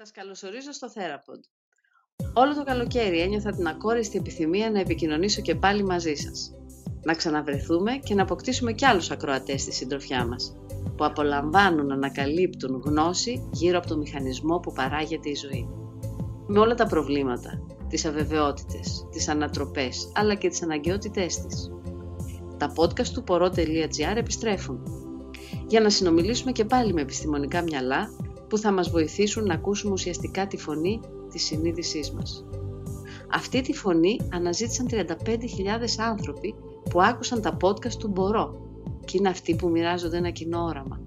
Σας καλωσορίζω στο Therapod. Όλο το καλοκαίρι ένιωθα την ακόριστη επιθυμία να επικοινωνήσω και πάλι μαζί σας. Να ξαναβρεθούμε και να αποκτήσουμε κι άλλους ακροατές στη συντροφιά μας, που απολαμβάνουν να ανακαλύπτουν γνώση γύρω από το μηχανισμό που παράγεται η ζωή. Με όλα τα προβλήματα, τις αβεβαιότητες, τις ανατροπές, αλλά και τις αναγκαιότητές της. Τα podcast του poro.gr επιστρέφουν για να συνομιλήσουμε και πάλι με επιστημονικά μυαλά που θα μας βοηθήσουν να ακούσουμε ουσιαστικά τη φωνή της συνείδησής μας. Αυτή τη φωνή αναζήτησαν 35.000 άνθρωποι που άκουσαν τα podcast του «Μπορώ» και είναι αυτοί που μοιράζονται ένα κοινό όραμα.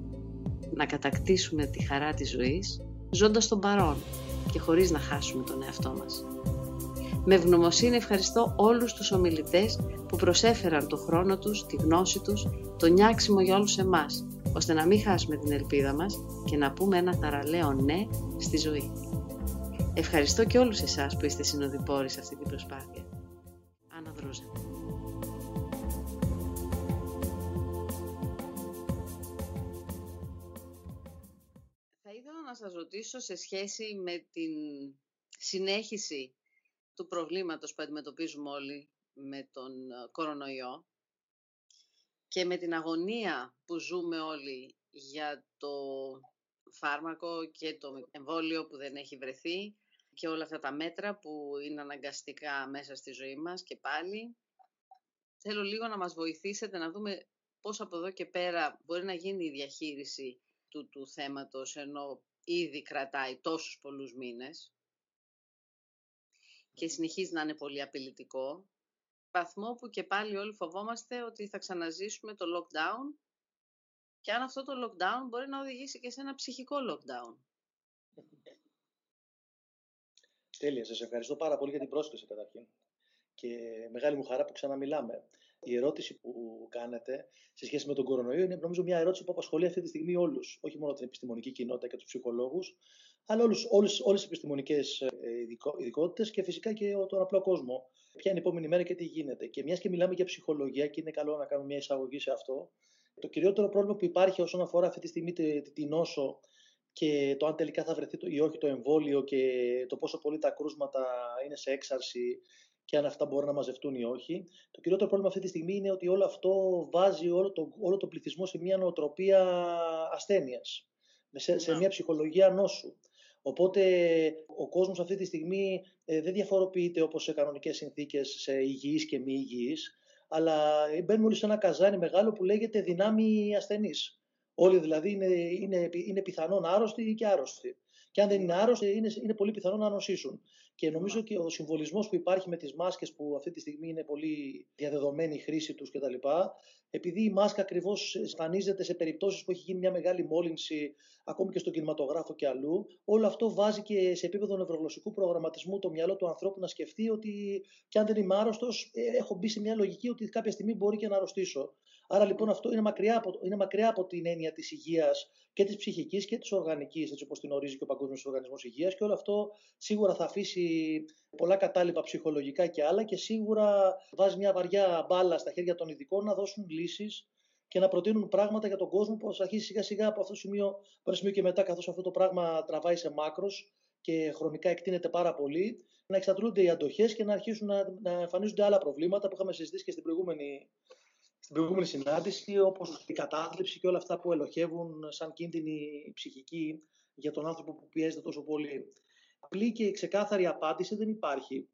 Να κατακτήσουμε τη χαρά της ζωής, ζώντας τον παρόν και χωρίς να χάσουμε τον εαυτό μας. Με ευγνωμοσύνη ευχαριστώ όλους τους ομιλητές που προσέφεραν το χρόνο τους, τη γνώση τους, το νιάξιμο για όλους εμάς, ώστε να μην χάσουμε την ελπίδα μας και να πούμε ένα θαραλέο ναι στη ζωή. Ευχαριστώ και όλους εσάς που είστε συνοδοιπόροι σε αυτή την προσπάθεια. Άννα Δρούζα. Θα ήθελα να σας ρωτήσω σε σχέση με την συνέχιση του προβλήματος που αντιμετωπίζουμε όλοι με τον ε, κορονοϊό και με την αγωνία που ζούμε όλοι για το φάρμακο και το εμβόλιο που δεν έχει βρεθεί και όλα αυτά τα μέτρα που είναι αναγκαστικά μέσα στη ζωή μας και πάλι. Θέλω λίγο να μας βοηθήσετε να δούμε πώς από εδώ και πέρα μπορεί να γίνει η διαχείριση του, του θέματος ενώ ήδη κρατάει τόσους πολλούς μήνες και συνεχίζει να είναι πολύ απειλητικό. Βαθμό που και πάλι όλοι φοβόμαστε ότι θα ξαναζήσουμε το lockdown και αν αυτό το lockdown μπορεί να οδηγήσει και σε ένα ψυχικό lockdown. Τέλεια, σας ευχαριστώ πάρα πολύ για την πρόσκληση καταρχήν. Και μεγάλη μου χαρά που ξαναμιλάμε. Η ερώτηση που κάνετε σε σχέση με τον κορονοϊό είναι νομίζω μια ερώτηση που απασχολεί αυτή τη στιγμή όλους. Όχι μόνο την επιστημονική κοινότητα και τους ψυχολόγους, αλλά όλους, όλες, όλες τις επιστημονικές ε, ειδικότητες και φυσικά και τον απλό κόσμο. Ποια είναι η επόμενη μέρα και τι γίνεται. Και μιας και μιλάμε για ψυχολογία και είναι καλό να κάνουμε μια εισαγωγή σε αυτό, το κυριότερο πρόβλημα που υπάρχει όσον αφορά αυτή τη στιγμή την νόσο και το αν τελικά θα βρεθεί ή όχι το εμβόλιο και το πόσο πολύ τα κρούσματα είναι σε έξαρση και αν αυτά μπορούν να μαζευτούν ή όχι. Το κυριότερο πρόβλημα αυτή τη στιγμή είναι ότι όλο αυτό βάζει όλο το, όλο το πληθυσμό σε μια νοοτροπία ασθένειας, σε, σε μια ψυχολογία νόσου. Οπότε ο κόσμος αυτή τη στιγμή ε, δεν διαφοροποιείται όπως σε κανονικές συνθήκες σε υγιείς και μη υγιείς, αλλά μπαίνουμε όλοι σε ένα καζάνι μεγάλο που λέγεται δυνάμει ασθενής. Όλοι δηλαδή είναι, είναι, είναι πιθανόν άρρωστοι και άρρωστοι. Και αν δεν είναι άρρωστοι, είναι, είναι πολύ πιθανό να νοσήσουν. Και νομίζω και ο συμβολισμός που υπάρχει με τις μάσκες που αυτή τη στιγμή είναι πολύ διαδεδομένη η χρήση τους κτλ. Επειδή η μάσκα ακριβώς εμφανίζεται σε περιπτώσεις που έχει γίνει μια μεγάλη μόλυνση, ακόμη και στον κινηματογράφο και αλλού, όλο αυτό βάζει και σε επίπεδο νευρογλωσσικού προγραμματισμού το μυαλό του ανθρώπου να σκεφτεί ότι κι αν δεν είμαι άρρωστος, ε, έχω μπει σε μια λογική ότι κάποια στιγμή μπορεί και να αρρωστήσω. Άρα λοιπόν αυτό είναι μακριά από, είναι μακριά από την έννοια της υγείας και της ψυχικής και της οργανικής, έτσι όπως την ορίζει και ο Παγκόσμιος Οργανισμός Υγείας. Και όλο αυτό σίγουρα θα αφήσει πολλά κατάλοιπα ψυχολογικά και άλλα και σίγουρα βάζει μια βαριά μπάλα στα χέρια των ειδικών να δώσουν λύσεις και να προτείνουν πράγματα για τον κόσμο που θα αρχίσει σιγά σιγά από αυτό το σημείο, από το σημείο και μετά, καθώς αυτό το πράγμα τραβάει σε μάκρος και χρονικά εκτείνεται πάρα πολύ, να εξατλούνται οι αντοχές και να αρχίσουν να, να εμφανίζονται άλλα προβλήματα που είχαμε συζητήσει και στην προηγούμενη στην προηγούμενη συνάντηση, όπως η κατάθλιψη και όλα αυτά που ελοχεύουν σαν κίνδυνη ψυχική για τον άνθρωπο που πιέζεται τόσο πολύ. Απλή και ξεκάθαρη απάντηση δεν υπάρχει.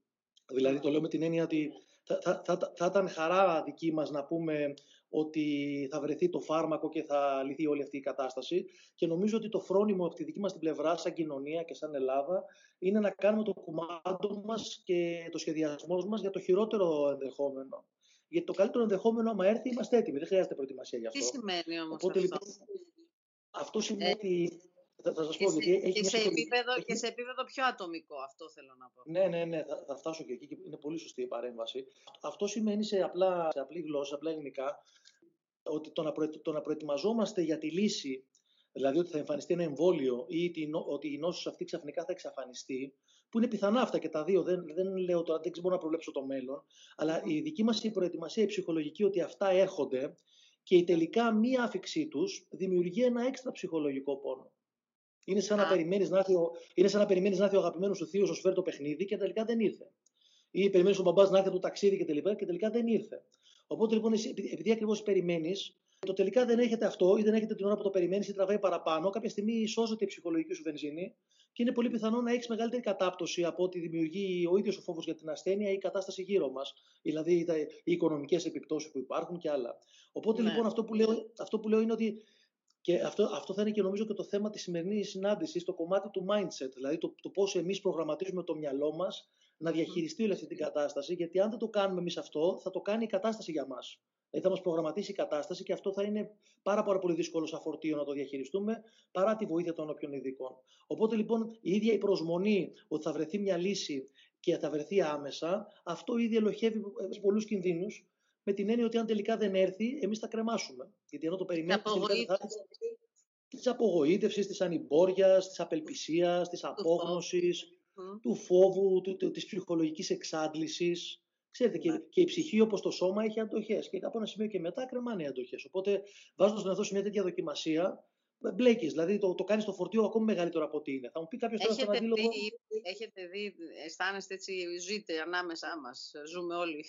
Δηλαδή το λέω με την έννοια ότι θα, θα, θα, θα ήταν χαρά δική μας να πούμε ότι θα βρεθεί το φάρμακο και θα λυθεί όλη αυτή η κατάσταση. Και νομίζω ότι το φρόνιμο από τη δική μας την πλευρά, σαν κοινωνία και σαν Ελλάδα, είναι να κάνουμε το κουμάντο μας και το σχεδιασμό μας για το χειρότερο ενδεχόμενο. Γιατί το καλύτερο ενδεχόμενο, άμα έρθει, είμαστε έτοιμοι. Δεν χρειάζεται προετοιμασία γι' αυτό. Τι σημαίνει όμως αυτό; Λοιπόν, αυτό σημαίνει. Ε, θα, σας πω, και, γιατί και, σε επίπεδο, έχει... και σε επίπεδο πιο ατομικό, αυτό θέλω να πω. Ναι, ναι, ναι, θα, θα φτάσω και εκεί και είναι πολύ σωστή η παρέμβαση. Αυτό σημαίνει σε, απλά, σε απλή γλώσσα, απλά ελληνικά, ότι το να, το να προετοιμαζόμαστε για τη λύση, δηλαδή ότι θα εμφανιστεί ένα εμβόλιο ή ότι η νόσος αυτή ξαφνικά θα εξαφανιστεί, που είναι πιθανά αυτά και τα δύο. Δεν, δεν λέω τώρα, δεν μπορώ να προβλέψω το μέλλον. Αλλά η δική μας η προετοιμασία, η ψυχολογική, ότι αυτά έρχονται και η τελικά μία άφηξή τους δημιουργεί ένα έξτρα ψυχολογικό πόνο. Είναι σαν, να περιμένεις να έρθει ο, είναι σαν να περιμένεις να έρθει ο αγαπημένος σου θείος να σου φέρει το παιχνίδι και τελικά δεν ήρθε. Ή περιμένεις ο μπαμπάς να έρθει το ταξίδι και τελικά, και τελικά δεν ήρθε. Οπότε λοιπόν, εσύ, επειδή ακριβώς περιμένεις, το τελικά δεν έχετε αυτό ή δεν έχετε την ώρα που το περιμένεις ή τραβάει παραπάνω, κάποια στιγμή σώζεται η ψυχολογική σου βενζίνη και είναι πολύ πιθανό να έχεις μεγαλύτερη κατάπτωση από ό,τι δημιουργεί ο ίδιος ο φόβος για την ασθένεια ή η κατάσταση γύρω μας. Δηλαδή οι οικονομικές επιπτώσεις που υπάρχουν και άλλα. Οπότε ναι. λοιπόν αυτό που, λέω, αυτό που λέω είναι ότι. Και αυτό, αυτό θα είναι και νομίζω και το θέμα της σημερινής συνάντησης, το κομμάτι του mindset, δηλαδή το, το πώς εμείς προγραμματίζουμε το μυαλό μας να διαχειριστεί όλη αυτή την κατάσταση, γιατί αν δεν το κάνουμε εμείς αυτό, θα το κάνει η κατάσταση για μας. Δηλαδή θα μας προγραμματίσει η κατάσταση και αυτό θα είναι πάρα, πάρα πολύ δύσκολο σαν φορτίο να το διαχειριστούμε παρά τη βοήθεια των όποιων ειδικών. Οπότε λοιπόν η ίδια η προσμονή ότι θα βρεθεί μια λύση και θα βρεθεί άμεσα, αυτό ήδη ελοχεύει πολλούς κινδύνους με την έννοια ότι αν τελικά δεν έρθει, εμείς θα κρεμάσουμε. Γιατί ενώ το περιμένουμε. Της απογοήτευσης, της ανυμπόριας, της απελπισίας, της απόγνωσης, του φόβου, της ψυχολογικής εξάντλησης. Ξέρετε, και, ναι. και η ψυχή όπως το σώμα έχει αντοχές. Και από ένα σημείο και μετά κρεμάνε οι αντοχές. Οπότε, βάζοντας τον εαυτό σε μια τέτοια δοκιμασία, μπλέκεις. Δηλαδή, το, το κάνεις το φορτίο ακόμη μεγαλύτερο από ό,τι είναι. Θα μου πει κάποιος τώρα στον αντίλογο. Έχετε δει, αισθάνεστε έτσι, ζείτε ανάμεσά μας. Ζούμε όλοι.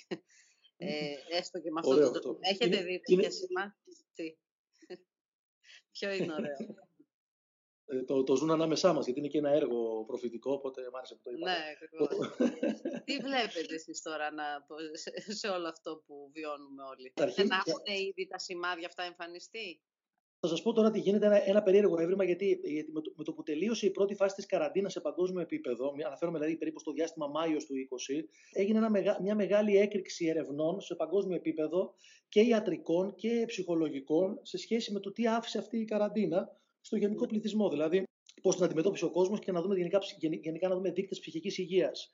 Ε, έστω και με αυτό το τρόπο. Έχετε είναι, δει τέτοια είναι... Τι. Ποιο είναι ωραίο. Ε, το, το ζουν ανάμεσά μας, γιατί είναι και ένα έργο προφητικό, οπότε μ' άρεσε που το είπα. Ναι, Τι βλέπετε εσείς τώρα να, σε, σε, όλο αυτό που βιώνουμε όλοι; Δεν έχουν ήδη τα σημάδια αυτά εμφανιστεί; Θα σας πω τώρα τι γίνεται ένα, ένα περίεργο έβριμα, γιατί, γιατί με, το, με, το, που τελείωσε η πρώτη φάση της καραντίνας σε παγκόσμιο επίπεδο, αναφέρομαι δηλαδή περίπου στο διάστημα Μάιος του 20, έγινε ένα, μια μεγάλη έκρηξη ερευνών σε παγκόσμιο επίπεδο και ιατρικών και ψυχολογικών σε σχέση με το τι άφησε αυτή η καραντίνα στο γενικό πληθυσμό. Δηλαδή, πώς την αντιμετώπισε ο κόσμος και να δούμε γενικά, γενικά να δούμε δείκτες ψυχικής υγείας.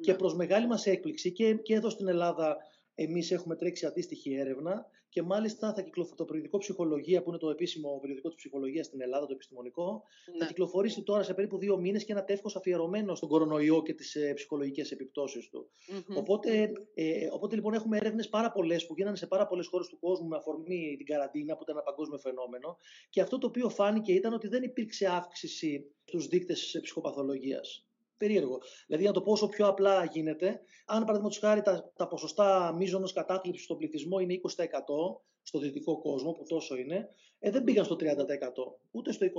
Και ναι. προς μεγάλη μας έκπληξη και, και εδώ στην Ελλάδα Εμείς έχουμε τρέξει αντίστοιχη έρευνα και μάλιστα θα κυκλοφορήσει το περιοδικό Ψυχολογία, που είναι το επίσημο περιοδικό της ψυχολογίας στην Ελλάδα, το επιστημονικό, ναι. θα κυκλοφορήσει τώρα σε περίπου δύο μήνες και ένα τεύχος αφιερωμένο στον κορονοϊό και τις ε, ψυχολογικές επιπτώσεις του. Mm-hmm. Οπότε, ε, οπότε λοιπόν έχουμε έρευνες πάρα πολλές που γίνανε σε πάρα πολλές χώρες του κόσμου με αφορμή την καραντίνα, που ήταν ένα παγκόσμιο φαινόμενο. Και αυτό το οποίο φάνηκε ήταν ότι δεν υπήρξε αύξηση στους δείκτες ψυχοπαθολογίας περίεργο. Δηλαδή, να το πω όσο πιο απλά γίνεται, αν παραδείγματος χάρη τα, τα ποσοστά μείζωνος κατάθλιψη στον πληθυσμό είναι 20% στο δυτικό κόσμο, που τόσο είναι, ε, δεν πήγαν στο 30%, ούτε στο 25%.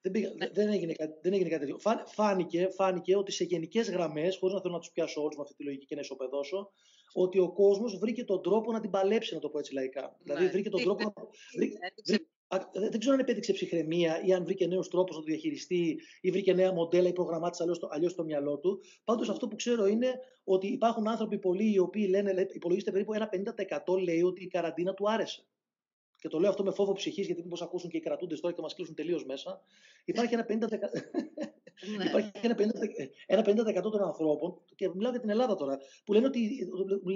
Δεν, πήγα, ναι. δεν, έγινε, δεν έγινε κάτι τέτοιο. Φάνηκε, φάνηκε ότι σε γενικές γραμμές, χωρίς να θέλω να τους πιάσω όλου με αυτή τη λογική και να ισοπεδώσω, ότι ο κόσμος βρήκε τον τρόπο να την παλέψει, να το πω έτσι λαϊκά. Δηλαδή, ναι. βρήκε τον τρόπο. Βρήκε, δεν ξέρω αν επέδειξε ψυχραιμία ή αν βρήκε νέου τρόπου να το διαχειριστεί ή βρήκε νέα μοντέλα ή προγραμμάτισε αλλιώς στο μυαλό του. Πάντως αυτό που ξέρω είναι ότι υπάρχουν άνθρωποι πολλοί οι οποίοι λένε, υπολογίστε περίπου ένα 50% λέει ότι η καραντίνα του άρεσε. Και το λέω αυτό με φόβο ψυχής, γιατί μήπως ακούσουν και οι κρατούντες τώρα και μας κλείσουν τελείως μέσα. Υπάρχει ένα 50%. Ναι. Υπάρχει ένα 50%, ένα 50 των ανθρώπων, και μιλάω για την Ελλάδα τώρα, που λένε ότι,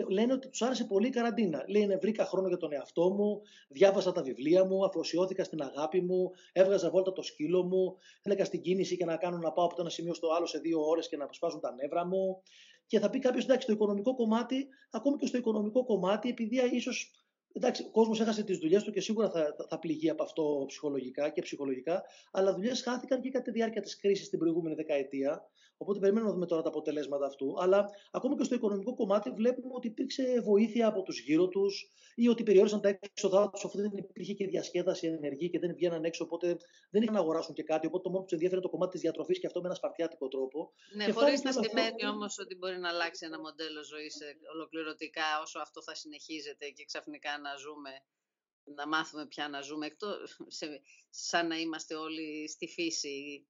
λένε ότι τους άρεσε πολύ η καραντίνα. Λένε βρήκα χρόνο για τον εαυτό μου, διάβασα τα βιβλία μου, αφοσιώθηκα στην αγάπη μου, έβγαζα βόλτα το σκύλο μου, έλεγα στην κίνηση και να κάνω να πάω από το ένα σημείο στο άλλο σε δύο ώρες και να αποσπάσουν τα νεύρα μου. Και θα πει κάποιος, εντάξει, το οικονομικό κομμάτι, ακόμη και στο οικονομικό κομμάτι, επειδή ίσως Εντάξει, ο κόσμος έχασε τις δουλειές του και σίγουρα θα, θα πληγεί από αυτό ψυχολογικά και ψυχολογικά, αλλά δουλειές χάθηκαν και κατά τη διάρκεια της κρίσης την προηγούμενη δεκαετία. Οπότε περιμένουμε να δούμε τώρα τα αποτελέσματα αυτού. Αλλά ακόμα και στο οικονομικό κομμάτι βλέπουμε ότι υπήρξε βοήθεια από τους γύρω τους ή ότι περιόρισαν τα έξοδά τους αφού δεν υπήρχε και διασκέδαση ενεργή και δεν βγαίναν έξω. Οπότε δεν είχαν να αγοράσουν και κάτι. Οπότε το μόνο που τους ενδιαφέρει το κομμάτι της διατροφής και αυτό με ένα σπαρτιάτικο τρόπο. Ναι, χωρίς να σημαίνει όμως ότι μπορεί να αλλάξει ένα μοντέλο ζωής ολοκληρωτικά όσο αυτό θα συνεχίζεται και ξαφνικά να ζούμε να μάθουμε πια να ζούμε εκτός, σε, σαν να είμαστε όλοι στη φύση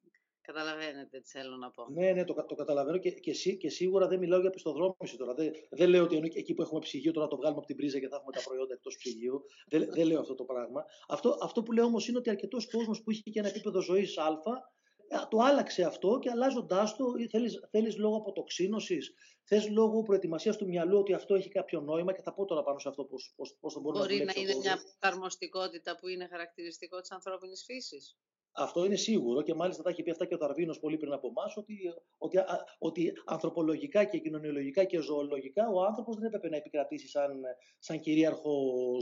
Καταλαβαίνετε τι θέλω να πω. Ναι, ναι, το, το καταλαβαίνω και, και, και σίγουρα δεν μιλάω για πιστοδρόμηση τώρα. Δεν, δεν λέω ότι εκεί που έχουμε ψυγείο τώρα το βγάλουμε από την πρίζα και θα έχουμε τα προϊόντα εκτός ψυγείου. Δεν, δεν λέω αυτό το πράγμα. Αυτό, αυτό που λέω όμως είναι ότι αρκετός κόσμος που είχε και ένα επίπεδο ζωής Α, το άλλαξε αυτό και αλλάζοντάς το, θέλεις θέλεις λόγω αποτοξίνωσης, θες λόγω προετοιμασίας του μυαλού ότι αυτό έχει κάποιο νόημα και θα πω τώρα πάνω σε αυτό πώς θα μπορούμε Μπορεί να, να είναι μια εφαρμοστικότητα που είναι χαρακτηριστικό της ανθρώπινης φύσης. Αυτό είναι σίγουρο και μάλιστα τα έχει πει αυτά και ο Δαρβίνο πολύ πριν από εμάς, ότι, ότι, ότι ανθρωπολογικά και κοινωνιολογικά και ζωολογικά ο άνθρωπος δεν έπρεπε να επικρατήσει σαν, σαν κυρίαρχο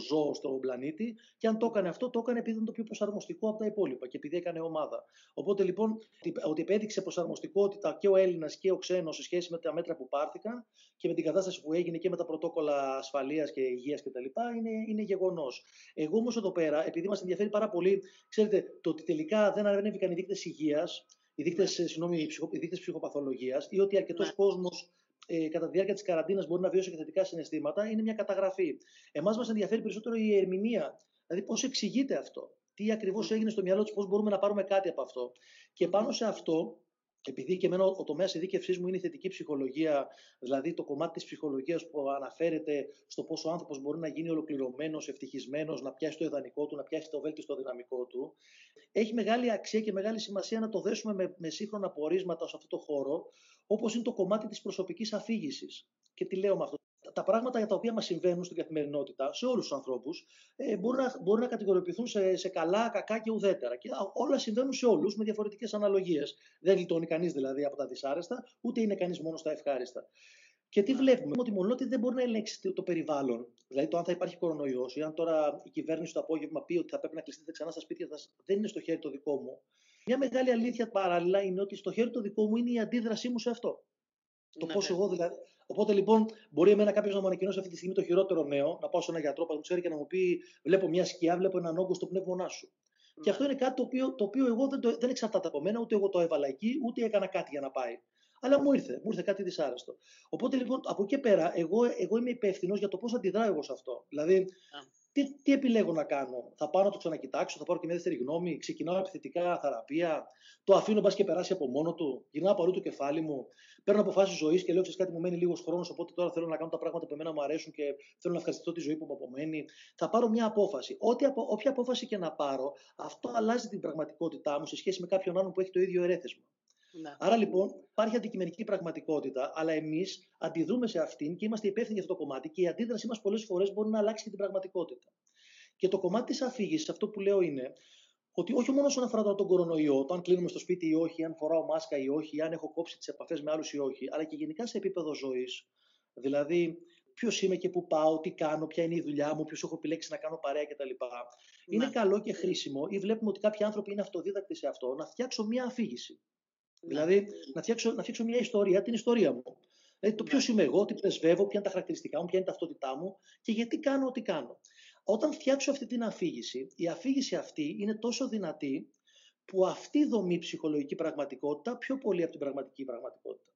ζώο στον πλανήτη. Και αν το έκανε αυτό, το έκανε επειδή ήταν το πιο προσαρμοστικό από τα υπόλοιπα και επειδή έκανε ομάδα. Οπότε λοιπόν, ότι επέδειξε προσαρμοστικότητα και ο Έλληνας και ο ξένος σε σχέση με τα μέτρα που πάρθηκαν και με την κατάσταση που έγινε και με τα πρωτόκολλα ασφαλείας και υγείας κτλ. είναι, είναι γεγονός. Εγώ όμως εδώ πέρα, επειδή μας ενδιαφέρει πάρα πολύ, ξέρετε, το ότι τελικά δεν ανέβηκαν οι δείκτες υγείας, οι δείκτες ναι. ψυχοπαθολογίας ή ότι αρκετός ναι. κόσμος ε, κατά τη διάρκεια της καραντίνας μπορεί να βιώσει και θετικά συναισθήματα, είναι μια καταγραφή. Εμάς μας ενδιαφέρει περισσότερο η ερμηνεία. Δηλαδή, πώς εξηγείται αυτό; Τι ακριβώς έγινε στο μυαλό τους, πώς μπορούμε να πάρουμε κάτι από αυτό; Και πάνω σε αυτό, επειδή και εμένα ο τομέας ειδίκευσής μου είναι η θετική ψυχολογία, δηλαδή το κομμάτι της ψυχολογίας που αναφέρεται στο πώ ο άνθρωπος μπορεί να γίνει ολοκληρωμένος, ευτυχισμένος, να πιάσει το ιδανικό του, να πιάσει το βέλτιστο δυναμικό του, έχει μεγάλη αξία και μεγάλη σημασία να το δέσουμε με, με σύγχρονα πορίσματα σε αυτό το χώρο, όπως είναι το κομμάτι της προσωπικής αφήγησης. Και τι λέω με αυτό; Τα πράγματα για τα οποία μας συμβαίνουν στην καθημερινότητα, σε όλους τους ανθρώπους, ε, μπορούν, να, μπορούν να κατηγοριοποιηθούν σε, σε καλά, κακά και ουδέτερα. Και όλα συμβαίνουν σε όλους με διαφορετικές αναλογίες. Δεν γλιτώνει κανείς δηλαδή από τα δυσάρεστα, ούτε είναι κανείς μόνος στα ευχάριστα. Και τι βλέπουμε, ότι μόνο ότι δεν μπορεί να ελέγξει το περιβάλλον, δηλαδή το αν θα υπάρχει κορονοϊός ή αν τώρα η κυβέρνηση το απόγευμα πει ότι θα πρέπει να κλειστείτε ξανά στα σπίτια σας, δεν είναι στο χέρι το δικό μου. Μια μεγάλη αλήθεια παράλληλα είναι ότι στο χέρι το δικό μου είναι η αντίδρασή μου σε αυτό. Το ναι, πώς ναι. εγώ δηλαδή. Οπότε λοιπόν, μπορεί εμένα κάποιος να μου ανακοινώσει αυτή τη στιγμή το χειρότερο νέο, να πάω σε έναν γιατρό που ξέρει και να μου πει: Βλέπω μια σκιά, βλέπω έναν όγκο στο πνεύμονά σου. Ναι. Και αυτό είναι κάτι το οποίο, το οποίο εγώ δεν, το, δεν εξαρτάται από μένα, ούτε εγώ το έβαλα εκεί, ούτε έκανα κάτι για να πάει. Αλλά μου ήρθε, μου ήρθε κάτι δυσάρεστο. Οπότε λοιπόν από εκεί πέρα, εγώ, εγώ είμαι υπεύθυνος για το πώς αντιδράω εγώ σε αυτό. Δηλαδή, τι, τι επιλέγω να κάνω; Θα πάω να το ξανακοιτάξω, θα πάρω και μια δεύτερη γνώμη, ξεκινάω επιθετικά θεραπεία, το αφήνω μπας και περάσει από μόνο του, γυρνάω από αλλού το κεφάλι μου, παίρνω αποφάσεις ζωής και λέω: Ξέρεις κάτι, μου μένει λίγος χρόνος, οπότε τώρα θέλω να κάνω τα πράγματα που εμένα μου αρέσουν και θέλω να ευχαριστηθώ τη ζωή που μου απομένει. Θα πάρω μια απόφαση. Ό,τι, όποια απόφαση και να πάρω, αυτό αλλάζει την πραγματικότητά μου σε σχέση με κάποιον άλλον που έχει το ίδιο ερέθεσμα. Ναι. Άρα λοιπόν υπάρχει αντικειμενική πραγματικότητα, αλλά εμείς αντιδρούμε σε αυτήν και είμαστε υπεύθυνοι για αυτό το κομμάτι και η αντίδρασή μας πολλές φορές μπορεί να αλλάξει και την πραγματικότητα. Και το κομμάτι της αφήγησης, αυτό που λέω είναι ότι όχι μόνο όσον αφορά τον κορονοϊό, το αν κλείνουμε στο σπίτι ή όχι, αν φοράω μάσκα ή όχι, αν έχω κόψει τις επαφές με άλλους ή όχι, αλλά και γενικά σε επίπεδο ζωής. Δηλαδή, ποιος είμαι και πού πάω, τι κάνω, ποια είναι η δουλειά μου, ποιο έχω επιλέξει να κάνω παρέα κτλ. Ναι. Είναι καλό και χρήσιμο, ή βλέπουμε ότι κάποιοι άνθρωποι είναι αυτοδίδακτοι σε αυτό, να φτιάξω μια αφήγηση. Ναι. Δηλαδή, να φτιάξω, να φτιάξω μια ιστορία, την ιστορία μου. Δηλαδή, το ποιος ναι. είμαι εγώ, τι πρεσβεύω, ποια είναι τα χαρακτηριστικά μου, ποια είναι η ταυτότητά μου και γιατί κάνω ό,τι κάνω. Όταν φτιάξω αυτή την αφήγηση, η αφήγηση αυτή είναι τόσο δυνατή που αυτή δομή ψυχολογική πραγματικότητα πιο πολύ από την πραγματική πραγματικότητα.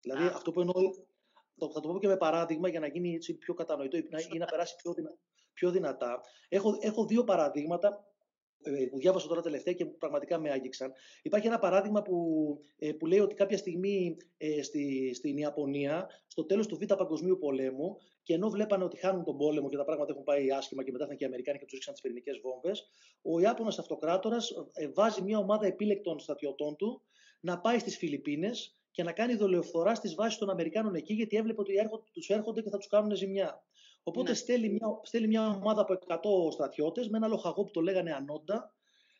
Δηλαδή, αυτό που εννοώ, θα το πω και με παράδειγμα για να γίνει έτσι πιο κατανοητό ή να, να περάσει πιο, πιο δυνατά. Έχω, έχω δύο παραδείγματα ε, που διάβασα τώρα τελευταία και πραγματικά με άγγιξαν. Υπάρχει ένα παράδειγμα που, ε, που λέει ότι κάποια στιγμή ε, στη, στην Ιαπωνία, στο τέλος του Β' Παγκοσμίου Πολέμου, και ενώ βλέπανε ότι χάνουν τον πόλεμο και τα πράγματα έχουν πάει άσχημα και μετά ήρθαν και οι Αμερικάνοι και τους ρίξαν τις πυρηνικές βόμβες, ο Ιάπωνας Αυτοκράτορας βάζει μια ομάδα επίλεκτων στρατιωτών του να πάει στις Φιλιππίνες και να κάνει δολιοφθορά στις βάσεις των Αμερικάνων εκεί, γιατί έβλεπε ότι τους έρχονται και θα τους κάνουν ζημιά. Οπότε ναι. στέλνει, μια, στέλνει μια ομάδα από 100 στρατιώτες με ένα λοχαγό που το λέγανε Ανόντα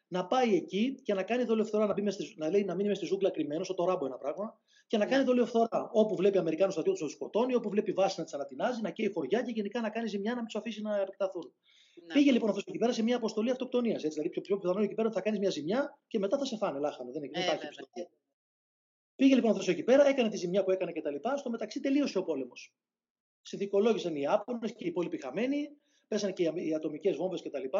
να πάει εκεί και να κάνει δολιοφθορά, να, μπει στη, να, λέει, να μείνει μες στη ζούγκλα κρυμμένος, στο ράμπο ένα πράγμα, και να ναι. κάνει δολιοφθορά. Όπου βλέπει Αμερικάνους στρατιώτες να τους σκοτώνει, όπου βλέπει βάσης να τι ανατινάζει, να καίει χωριά και γενικά να κάνει ζημιά να μην τους αφήσει να επεκταθούν. Ναι. Πήγε λοιπόν αυτός εκεί πέρα σε μια αποστολή αυτοκτονίας. Δηλαδή, πιο, πιο πιθανό εκεί πέρα θα κάνεις μια ζημιά και μετά θα σε φάνε λάχανο. Δεν, δεν υπάρχει ε, Πήγε λοιπόν αυτός εκεί πέρα, έκανε τη ζημιά που έκανε κτλ. Στο μεταξύ τελείωσε ο πόλεμος συνθηκολόγησαν οι Ιάπωνε και οι υπόλοιποι χαμένοι, πέσανε και οι ατομικές βόμβες κτλ.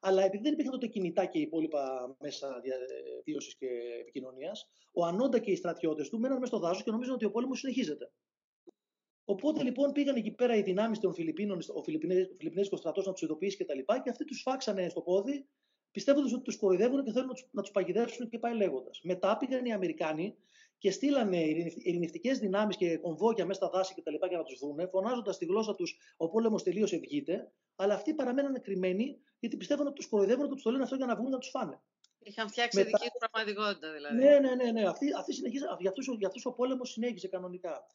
Αλλά επειδή δεν υπήρχαν τότε κινητά και οι υπόλοιπα μέσα διαβίωση και επικοινωνίας, ο Ανόντα και οι στρατιώτες του μέναν μέσα στο δάσος και νομίζαν ότι ο πόλεμος συνεχίζεται. Οπότε λοιπόν πήγαν εκεί πέρα οι δυνάμεις των Φιλιππίνων, ο Φιλιππινέζικος στρατός να τους ειδοποιήσει κτλ. Και, και αυτοί τους φάξανε στο πόδι, πιστεύοντας ότι τους κοροϊδεύουν και θέλουν να τους παγιδεύσουν και πάει λέγοντας. Μετά πήγαν οι Αμερικάνοι και στείλανε ειρηνευτικές δυνάμεις και κομβόκια μέσα στα δάση κτλ. για να τους δούνε, φωνάζοντας στη γλώσσα τους Ο πόλεμος τελείωσε, βγείτε. Αλλά αυτοί παραμέναν κρυμμένοι γιατί πιστεύουν ότι τους κοροϊδεύουν και τους το λένε αυτό για να βγουν να τους φάνε. Είχαν φτιάξει Μετά... δική τους πραγματικότητα δηλαδή. Ναι, ναι, ναι. ναι. Αυτή, αυτή συνεχίζει, για αυτούς ο πόλεμος συνέχισε κανονικά.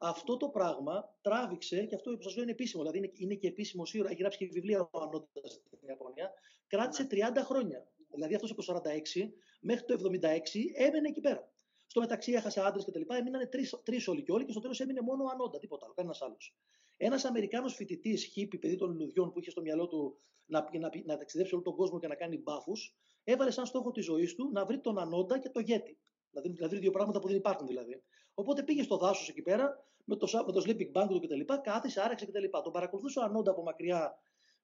Αυτό το πράγμα τράβηξε, και αυτό που σας λέω είναι επίσημο, δηλαδή είναι, είναι και επίσημο σίγουρα, έχει γράψει και βιβλία ο Ανώντα στην Ιαπωνία, κράτησε 30 ναι. χρόνια. Δηλαδή αυτός από το 46 μέχρι το 76 έμενε εκεί πέρα. Στο μεταξύ έχασε άντρες και τα λοιπά, έμειναν τρεις όλοι και όλοι και στο τέλος έμεινε μόνο ο Ανόντα, τίποτα άλλο, κανένας άλλος. Ένας Αμερικάνος φοιτητής, χίπη, παιδί των λουδιών που είχε στο μυαλό του να, να, να ταξιδέψει όλο τον κόσμο και να κάνει μπάφους, έβαλε σαν στόχο τη ζωή του να βρει τον Ανόντα και το Γέτη. Δηλαδή, να βρει δύο πράγματα που δεν υπάρχουν δηλαδή. Οπότε πήγε στο δάσος εκεί πέρα με το, με το sleeping bag του κτλ. Κάθισε, άραξε κτλ. Τον παρακολουθούσε ο Ανόντα από μακριά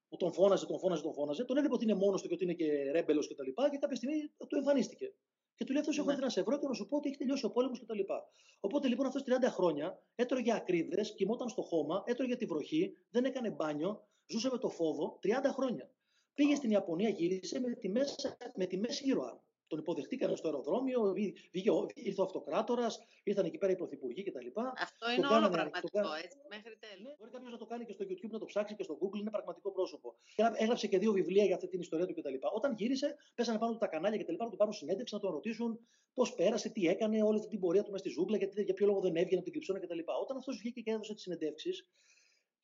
που τον φώναζε, τον φώναζε, τον φώναζε. Τον έβλεπε ότι είναι μόνος του και ότι είναι και ρέμπελος κτλ. Και, και κάποια στιγμή του εμφανίστηκε. Και του λέει αυτός: Έχω έρθει να σε βρω και να σου πω ότι έχει τελειώσει ο πόλεμος κτλ. Οπότε λοιπόν αυτός 30 χρόνια έτρωγε ακρίδες, κοιμόταν στο χώμα, έτρωγε τη βροχή, δεν έκανε μπάνιο, ζούσε με το φόβο 30 χρόνια. Πήγε στην Ιαπωνία, γύρισε με τη, μέση, με τη μέση ήρωα. Τον υποδεχτήκανε στο αεροδρόμιο, ήρθε ο αυτοκράτορας, ήρθαν εκεί πέρα οι πρωθυπουργοί κτλ. Αυτό είναι όλο πραγματικό, έτσι, μέχρι τέλους. Ναι, μπορεί κάποιος να το κάνει και στο YouTube, να το ψάξει και στο Google, είναι πραγματικό πρόσωπο. Έγραψε και δύο βιβλία για αυτή την ιστορία του κτλ. Όταν γύρισε, πέσανε πάνω του τα κανάλια κτλ. Να του πάρουν συνέντευξη, να τον ρωτήσουν πώς πέρασε, τι έκανε, όλη αυτή την πορεία του μες στη ζούγκλα, γιατί, για ποιο λόγο δεν έβγαινε από την κρυψόνα κτλ. Όταν αυτός βγήκε και έδωσε τις συνεντεύξεις,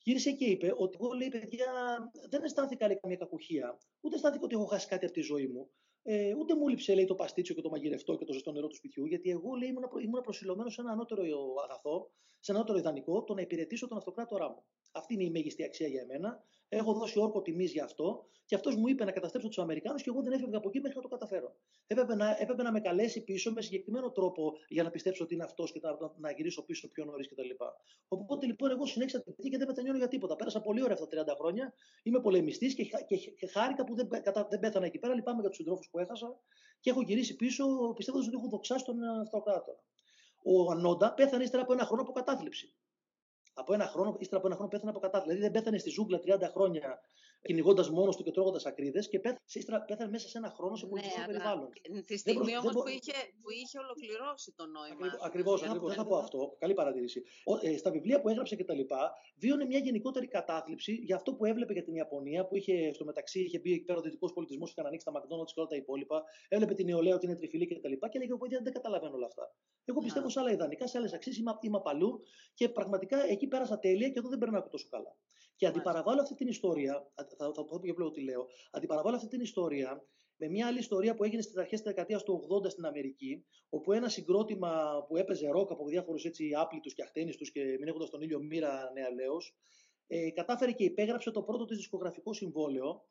γύρισε και είπε ότι εγώ λέει παιδιά δεν αισθάνθηκα καμία κακουχία, ούτε αισθάνθηκα ότι έχω χάσει κάτι από τη ζωή μου. Ε, ούτε μου λείψε λέει, το παστίτσιο και το μαγειρευτό και το ζεστό νερό του σπιτιού, γιατί εγώ λέει, ήμουν, ήμουν προσιλωμένος σε ένα ανώτερο αγαθό, σε ένα ανώτερο ιδανικό, το να υπηρετήσω τον αυτοκράτορά μου. Αυτή είναι η μέγιστη αξία για εμένα. Έχω δώσει όρκο τιμής για αυτό και αυτός μου είπε να καταστρέψω τους Αμερικάνους και εγώ δεν έφευγα από εκεί μέχρι να το καταφέρω. Έπρεπε να, έπρεπε να με καλέσει πίσω με συγκεκριμένο τρόπο για να πιστέψω ότι είναι αυτός και να, να γυρίσω πίσω πιο νωρίς κτλ. Οπότε λοιπόν εγώ συνέχισα την και δεν μετανιώνω για τίποτα. Πέρασα πολύ ωραία αυτά τα 30 χρόνια. Είμαι πολεμιστής και, και, και, χάρηκα που δεν, κατα, δεν πέθανα εκεί πέρα. Λυπάμαι για τους συντρόφους που έχασα και έχω γυρίσει πίσω πιστεύοντας ότι έχω δοξάσει τον αυτοκράτορα. Ο Ανόντα πέθανε ύστερα από ένα χρόνο από κατάθλιψη από ένα χρόνο, ύστερα από ένα χρόνο πέθανε από κατάθλιψη. Δηλαδή δεν πέθανε στη ζούγκλα 30 χρόνια κυνηγώντας μόνος του και τρώγοντας ακρίδες και πέθανε, πέθανε μέσα σε ένα χρόνο σε πολιτικό ναι, περιβάλλον. Τη στιγμή όμως που, είχε, που είχε ολοκληρώσει το νόημα. Ακριβώς, δεν θα πω αυτό. Καλή παρατήρηση. Ε, στα βιβλία που έγραψε και τα λοιπά, βίωνε μια γενικότερη κατάθλιψη για αυτό που έβλεπε για την Ιαπωνία, που είχε στο μεταξύ είχε μπει εκεί πέρα ο δυτικός πολιτισμός, είχαν ανοίξει τα McDonald's και όλα τα υπόλοιπα. Έβλεπε την νεολαία ότι είναι τριφυλή και τα λοιπά και έλεγε: ότι δεν καταλαβαίνω όλα αυτά. Εγώ πιστεύω σε άλλα ιδανικά, σε άλλες αξίες, είμαι, είμαι απαλού και πραγματικά εκεί πέρασα τέλεια και εδώ δεν περνάω τόσο καλά. Και αντιπαραβάλλω αυτή την ιστορία, θα, θα πω για πλέον τι λέω, αντιπαραβάλλω αυτή την ιστορία με μια άλλη ιστορία που έγινε στις αρχές της δεκαετίας του 80 στην Αμερική, όπου ένα συγκρότημα που έπαιζε ροκ από διάφορους άπλητους και αχτένιστους και μην έχοντα τον ήλιο μοίρα νεαλέω, ε, κατάφερε και υπέγραψε το πρώτο της δισκογραφικό συμβόλαιο,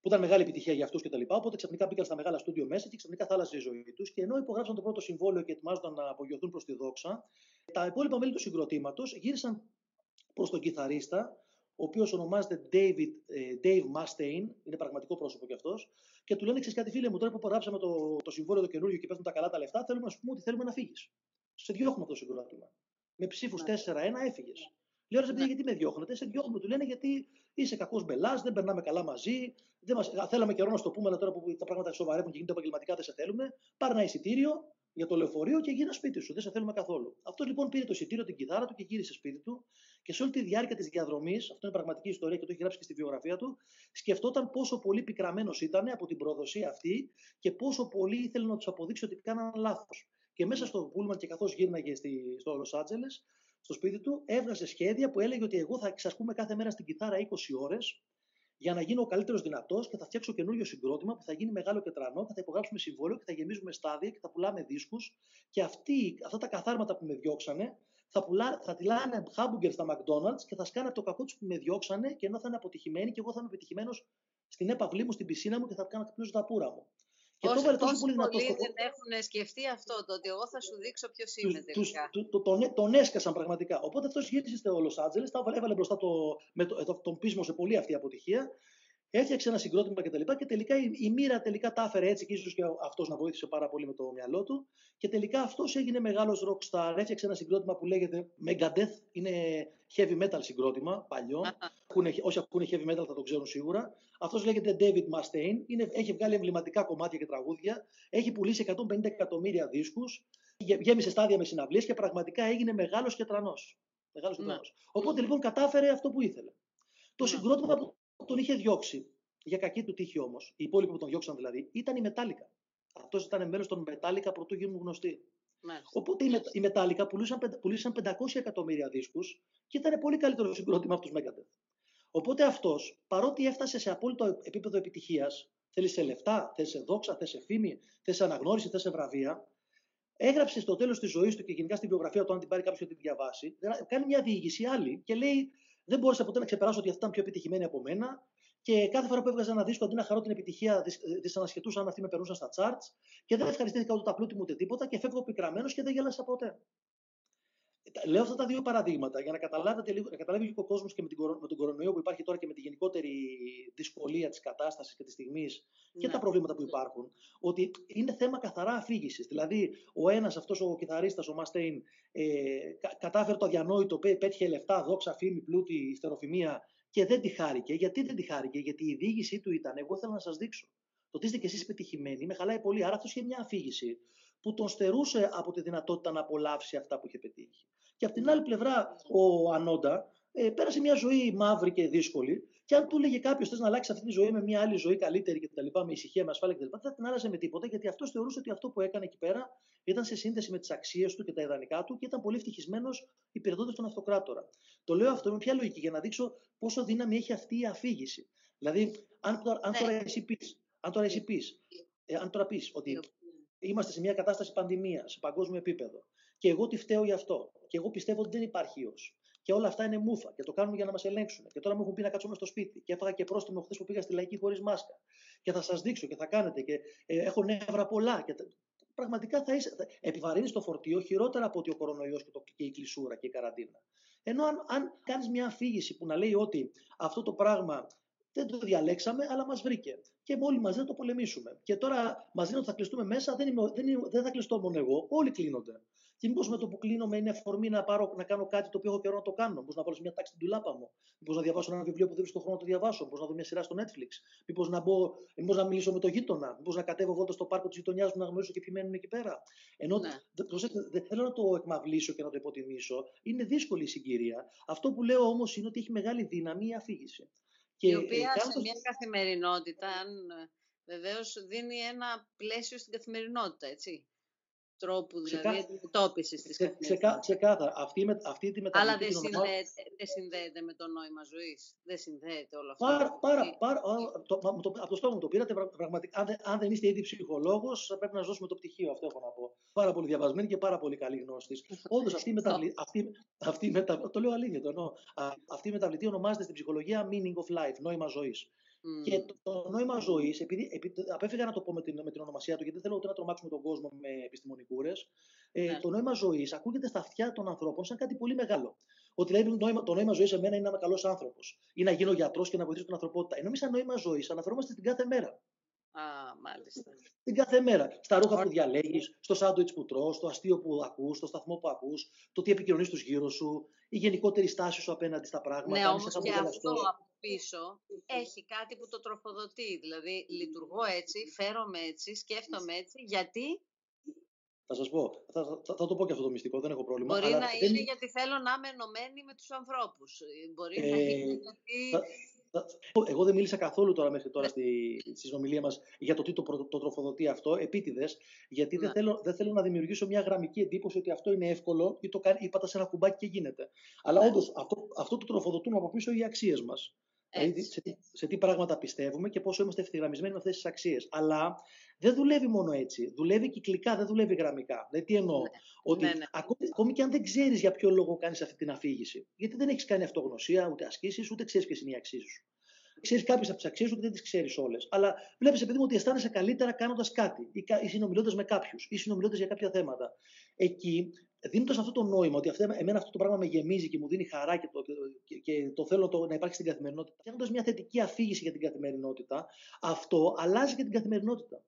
που ήταν μεγάλη επιτυχία για αυτούς κτλ. Οπότε ξαφνικά μπήκαν στα μεγάλα στούντιο μέσα και ξαφνικά θάλασσε η ζωή τους. Και ενώ υπογράψαν το πρώτο συμβόλαιο και ετοιμάζονταν να απογειωθούν προς τη δόξα, τα υπόλοιπα μέλη του συγκροτήματος γύρισαν προς τον κιθαρίστα, ο οποίος ονομάζεται David, ε, Dave Mustaine, είναι πραγματικό πρόσωπο κι αυτός, και του λένε: Ξέρεις κάτι, φίλε μου, τώρα που υπογράψαμε το, το συμβόλαιο το καινούργιο και παίρνουν τα καλά τα λεφτά, θέλουμε να σου πούμε ότι θέλουμε να φύγεις. Σε διώχνουμε αυτό το συγκρότημα. Με ψήφους 4-1 έφυγες. Λέω ρε γιατί με διώχνετε, σε διώχνουμε. Του λένε γιατί είσαι κακός μπελάς, δεν περνάμε καλά μαζί. Δεν μας... Θέλαμε καιρό να σου το πούμε, αλλά τώρα που τα πράγματα σοβαρεύουν και γίνονται επαγγελματικά, δεν σε θέλουμε. Πάρε ένα εισιτήριο για το λεωφορείο και γίνα σπίτι σου. Δεν σε θέλουμε καθόλου. Αυτό λοιπόν πήρε το εισιτήριο, την κιθάρα του και γύρισε σπίτι του. Και σε όλη τη διάρκεια της διαδρομής, αυτό είναι πραγματική ιστορία και το έχει γράψει και στη βιογραφία του, σκεφτόταν πόσο πολύ πικραμένος ήταν από την προδοσία αυτή και πόσο πολύ ήθελε να τους αποδείξει ότι κάναν λάθος. Και μέσα στο Πούλμαν και καθώς γύρναγε στη, στο Λο Άντζελε, στο σπίτι του, έβγαζε σχέδια που έλεγε ότι εγώ θα ξασκούμε κάθε μέρα στην κιθάρα 20 ώρες για να γίνω ο καλύτερος δυνατός και θα φτιάξω καινούριο συγκρότημα που θα γίνει μεγάλο και τρανό και θα υπογράψουμε συμβόλαιο και θα γεμίζουμε στάδια και θα πουλάμε δίσκους. Και αυτοί, αυτά τα καθάρματα που με διώξανε θα, πουλά, θα τυλάνε χάμπουγκερ στα McDonald's και θα σκάνε το κακό τους που με διώξανε και ενώ θα είναι αποτυχημένοι και εγώ θα είμαι επιτυχημένος στην έπαυλή μου, στην πισίνα μου και θα κάνω κάποιος τα πουρα μου. Και Όσο, το τόσο πολύ δυνατό σκοπό. δεν έχουν σκεφτεί αυτό, το ότι εγώ θα σου δείξω ποιος είναι τελικά. Τους, το, τον, τον έσκασαν πραγματικά. Οπότε αυτός γύρισε στο Λο Άντζελε, έβαλε μπροστά το, με το, τον πείσμο σε πολύ αυτή η αποτυχία Έφτιαξε ένα συγκρότημα και τα λοιπά και τελικά η, η μοίρα τελικά τα έφερε έτσι και ίσως και αυτός να βοήθησε πάρα πολύ με το μυαλό του. Και τελικά αυτός έγινε μεγάλος rockstar. Έφτιαξε ένα συγκρότημα που λέγεται Megadeth. Είναι heavy metal συγκρότημα, παλιό. Ακούνε, όσοι ακούνε heavy metal θα το ξέρουν σίγουρα. Αυτός λέγεται David Mustaine. Είναι, έχει βγάλει εμβληματικά κομμάτια και τραγούδια. Έχει πουλήσει 150 εκατομμύρια δίσκους. Γέμισε στάδια με συναυλίες και πραγματικά έγινε μεγάλος και τρανός. Μεγάλος ναι. Οπότε λοιπόν κατάφερε αυτό που ήθελε. Το ναι. συγκρότημα που τον είχε διώξει. Για κακή του τύχη όμως, οι υπόλοιποι που τον διώξαν δηλαδή, ήταν η Μετάλλικα. Αυτός ήταν μέρο των Μετάλλικα πρωτού γίνουν γνωστοί. Μάλιστα. Οπότε οι Μετάλλικα πουλούσαν, πουλούσαν 500 εκατομμύρια δίσκους και ήταν πολύ καλύτερο συγκρότημα από του Μέγκαντεθ. Οπότε αυτός, παρότι έφτασε σε απόλυτο επίπεδο επιτυχίας, Θέλεις σε λεφτά, θες σε δόξα, θες σε φήμη, θες σε αναγνώριση, θες σε βραβεία. Έγραψε στο τέλος της ζωής του και γενικά στην βιογραφία του, αν την πάρει κάποιος και την διαβάσει, κάνει μια διήγηση άλλη και λέει: Δεν μπόρεσα ποτέ να ξεπεράσω ότι αυτή ήταν πιο επιτυχημένη από μένα. Και κάθε φορά που έβγαζα ένα δίσκο, αντί να χαρώ την επιτυχία, δυσανασχετούσα αν αυτοί με περνούσαν στα charts και δεν ευχαριστήθηκα ούτε τα πλούτη μου ούτε τίποτα και φεύγω πικραμένος και δεν γέλασα ποτέ. Λέω αυτά τα δύο παραδείγματα για να, καταλάβετε λίγο, να καταλάβει λίγο ο κόσμος και με, την, με τον κορονοϊό που υπάρχει τώρα και με τη γενικότερη δυσκολία της κατάστασης και της στιγμής ναι. και τα προβλήματα που υπάρχουν, ότι είναι θέμα καθαρά αφήγησης. Δηλαδή, ο ένας αυτός ο κιθαρίστας, ο Μαστέιν, ε, κατάφερε το αδιανόητο, πέτυχε λεφτά, δόξα, φήμη, πλούτη, στεροφημία και δεν τη χάρηκε. Γιατί δεν τη χάρηκε, Γιατί η διήγησή του ήταν, εγώ θέλω να σας δείξω. Το ότι είστε κι εσείς πετυχημένοι με χαλάει πολύ. Άρα αυτός είχε μια αφήγηση που τον στερούσε από τη δυνατότητα να απολαύσει αυτά που είχε πετύχει. Και από την άλλη πλευρά, ο Ανόντα ε, πέρασε μια ζωή μαύρη και δύσκολη. Και αν του έλεγε κάποιος θες να αλλάξεις αυτή τη ζωή με μια άλλη ζωή καλύτερη κτλ., με ησυχία, με ασφάλεια κτλ., δεν θα την άλλαζε με τίποτα, γιατί αυτός θεωρούσε ότι αυτό που έκανε εκεί πέρα ήταν σε σύνδεση με τις αξίες του και τα ιδανικά του και ήταν πολύ ευτυχισμένος υπηρετώντας τον αυτοκράτορα. Το λέω αυτό με ποια λογική, για να δείξω πόσο δύναμη έχει αυτή η αφήγηση. Δηλαδή, αν, αν τώρα ναι. εσύ πεις, αν τώρα εσύ πεις, ε, αν τώρα πεις ότι είμαστε σε μια κατάσταση πανδημίας, σε παγκόσμιο επίπεδο, και εγώ τι φταίω γι' αυτό, και εγώ πιστεύω ότι δεν υπάρχει ιός. Και όλα αυτά είναι μούφα και το κάνουμε για να μας ελέγξουν. Και τώρα μου έχουν πει να κάτσουμε στο σπίτι. Και έφαγα και πρόστιμο χθες που πήγα στη λαϊκή χωρίς μάσκα. Και θα σας δείξω και θα κάνετε. Και ε, έχω νεύρα πολλά. Και πραγματικά θα, είσαι, θα επιβαρύνεις το φορτίο χειρότερα από ότι ο κορονοϊός και, και η κλεισούρα και η καραντίνα. Ενώ αν, αν κάνεις μια αφήγηση που να λέει ότι αυτό το πράγμα δεν το διαλέξαμε, αλλά μας βρήκε. Και όλοι μαζί να το πολεμήσουμε. Και τώρα μα λένε ότι θα κλειστούμε μέσα, δεν, είμαι, δεν, είμαι, δεν θα κλειστώ μόνο εγώ. Όλοι κλείνονται. Και μήπως με το που κλείνομαι είναι αφορμή να, πάρω, να κάνω κάτι το οποίο έχω καιρό να το κάνω. Μήπως να βάλω μια τάξη στην τουλάπα μου. Μήπως να διαβάσω ένα βιβλίο που δεν βρίσκω χρόνο να το διαβάσω. Μήπως να δω μια σειρά στο Netflix. Μήπως να, μπω, μήπως να μιλήσω με το γείτονα. Μήπως να κατέβω βόλτα στο πάρκο της γειτονιάς μου να γνωρίσω και ποιοι μένουν εκεί πέρα. Ενώ ναι. δεν θέλω να το εκμαυλήσω και να το υποτιμήσω. Είναι δύσκολη η συγκυρία. Αυτό που λέω όμως είναι ότι έχει μεγάλη δύναμη η αφήγηση. Και η οποία σε μια καθημερινότητα, αν βεβαίως δίνει ένα πλαίσιο στην καθημερινότητα, έτσι τρόπου δηλαδή αντιμετώπισης της καθημερινότητας. Ξεκάθαρα. Αυτή, με, αυτή τη Αλλά δεν συνδέεται, δεν συνδέεται με το νόημα ζωής. Δεν συνδέεται όλο αυτό. Πάρα, πάρα, πάρα, το, το, από το στόμα μου το πήρατε. Πραγματικά, αν, αν δεν είστε ήδη ψυχολόγος, θα πρέπει να ζώσουμε το πτυχίο. Αυτό έχω να πω. Πάρα πολύ διαβασμένη και πάρα πολύ καλή γνώστη. Όντως αυτή, αυτή, αυτή μετα, το λέω αλήθεια, το εννοώ. Αυτή η μεταβλητή ονομάζεται στην ψυχολογία meaning of life, νόημα ζωής. Και το νόημα ζωής, επειδή, επειδή απέφυγα να το πω με την, με την ονομασία του, γιατί δεν θέλω ούτε να τρομάξουμε τον κόσμο με επιστημονικούρες. Ε, ναι. Το νόημα ζωής ακούγεται στα αυτιά των ανθρώπων σαν κάτι πολύ μεγάλο. Ότι δηλαδή νόημα, το νόημα ζωής σε μένα είναι να είμαι καλός άνθρωπος ή να γίνω γιατρός και να βοηθήσω την ανθρωπότητα. Ενώ εμείς σαν νόημα ζωής αναφερόμαστε στην κάθε μέρα. Α, μάλιστα. Την κάθε μέρα. Στα ρούχα που διαλέγεις, στο σάντουιτς που τρώ, στο αστείο που ακούς, στο σταθμό που ακούς, το τι επικοινωνείς τους γύρω σου, η γενικότερη στάση σου απέναντι στα πράγματα. Ναι, όμως και αυτό πίσω έχει κάτι που το τροφοδοτεί. Δηλαδή, λειτουργώ έτσι, φέρομαι έτσι, σκέφτομαι έτσι, γιατί... Θα σας πω, θα, θα, θα, το πω και αυτό το μυστικό, δεν έχω πρόβλημα. Μπορεί αλλά να δεν... είναι γιατί θέλω να είμαι ενωμένη με τους ανθρώπους. Μπορεί ε, να είναι γιατί... Εγώ δεν μίλησα καθόλου τώρα μέχρι τώρα στη, στη συνομιλία μας για το τι το, το τροφοδοτεί αυτό, επίτηδες, γιατί δεν, ναι. θέλω, δεν θέλω να δημιουργήσω μια γραμμική εντύπωση ότι αυτό είναι εύκολο ή το κάνει, ή πατά σε ένα κουμπάκι και γίνεται. Αλλά ναι. όντως αυτό, αυτό το τροφοδοτούν από πίσω οι αξίες μας. Δηλαδή, σε, σε τι πράγματα πιστεύουμε και πόσο είμαστε ευθυγραμμισμένοι με αυτές τις αξίες. Αλλά δεν δουλεύει μόνο έτσι. Δουλεύει κυκλικά, δεν δουλεύει γραμμικά. Δηλαδή, τι εννοώ; Ναι. Ότι ναι, ναι. Ακόμη, ακόμη, και αν δεν ξέρεις για ποιο λόγο κάνεις αυτή την αφήγηση, γιατί δεν έχεις κάνει αυτογνωσία, ούτε ασκήσεις, ούτε ξέρεις ποιες είναι οι αξίες σου. Ξέρεις κάποιες από τι αξίε σου και δεν τις ξέρεις όλες. Αλλά βλέπεις, επειδή μου, ότι αισθάνεσαι καλύτερα κάνοντας κάτι ή συνομιλώντας με κάποιους ή συνομιλώντας για κάποια θέματα. Εκεί δίνοντας αυτό το νόημα, ότι αυτό, εμένα αυτό το πράγμα με γεμίζει και μου δίνει χαρά και το, και, και το θέλω το, να υπάρχει στην καθημερινότητα, φτιάχνοντας μια θετική αφήγηση για την καθημερινότητα, αυτό αλλάζει και την καθημερινότητα.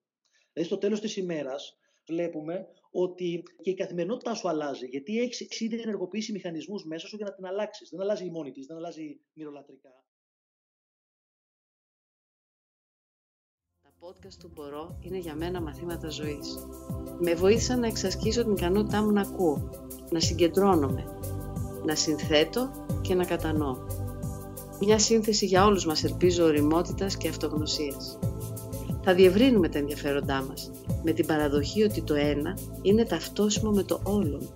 Δηλαδή, στο τέλος της ημέρας, βλέπουμε ότι και η καθημερινότητά σου αλλάζει. Γιατί έχεις ήδη ενεργοποιήσει μηχανισμούς μέσα σου για να την αλλάξεις. Δεν αλλάζει η μόνη της, δεν αλλάζει μυρολατρικά. Podcast του Μπορώ είναι για μένα μαθήματα ζωής. Με βοήθησαν να εξασκήσω την ικανότητά μου να ακούω, να συγκεντρώνομαι, να συνθέτω και να κατανοώ. Μια σύνθεση για όλους μας ελπίζω οριμότητας και αυτογνωσίας. Θα διευρύνουμε τα ενδιαφέροντά μας, με την παραδοχή ότι το ένα είναι ταυτόσιμο με το όλον.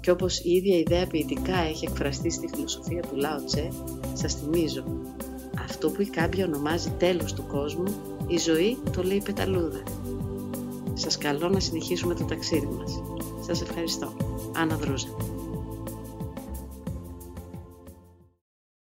Και όπως η ίδια ιδέα ποιητικά έχει εκφραστεί στη φιλοσοφία του Λάο Τσε, σας θυμίζω Αυτό που η κάμπια ονομάζει τέλος του κόσμου, η ζωή το λέει πεταλούδα. Σας καλώ να συνεχίσουμε το ταξίδι μας. Σας ευχαριστώ. Άννα Δρούζα.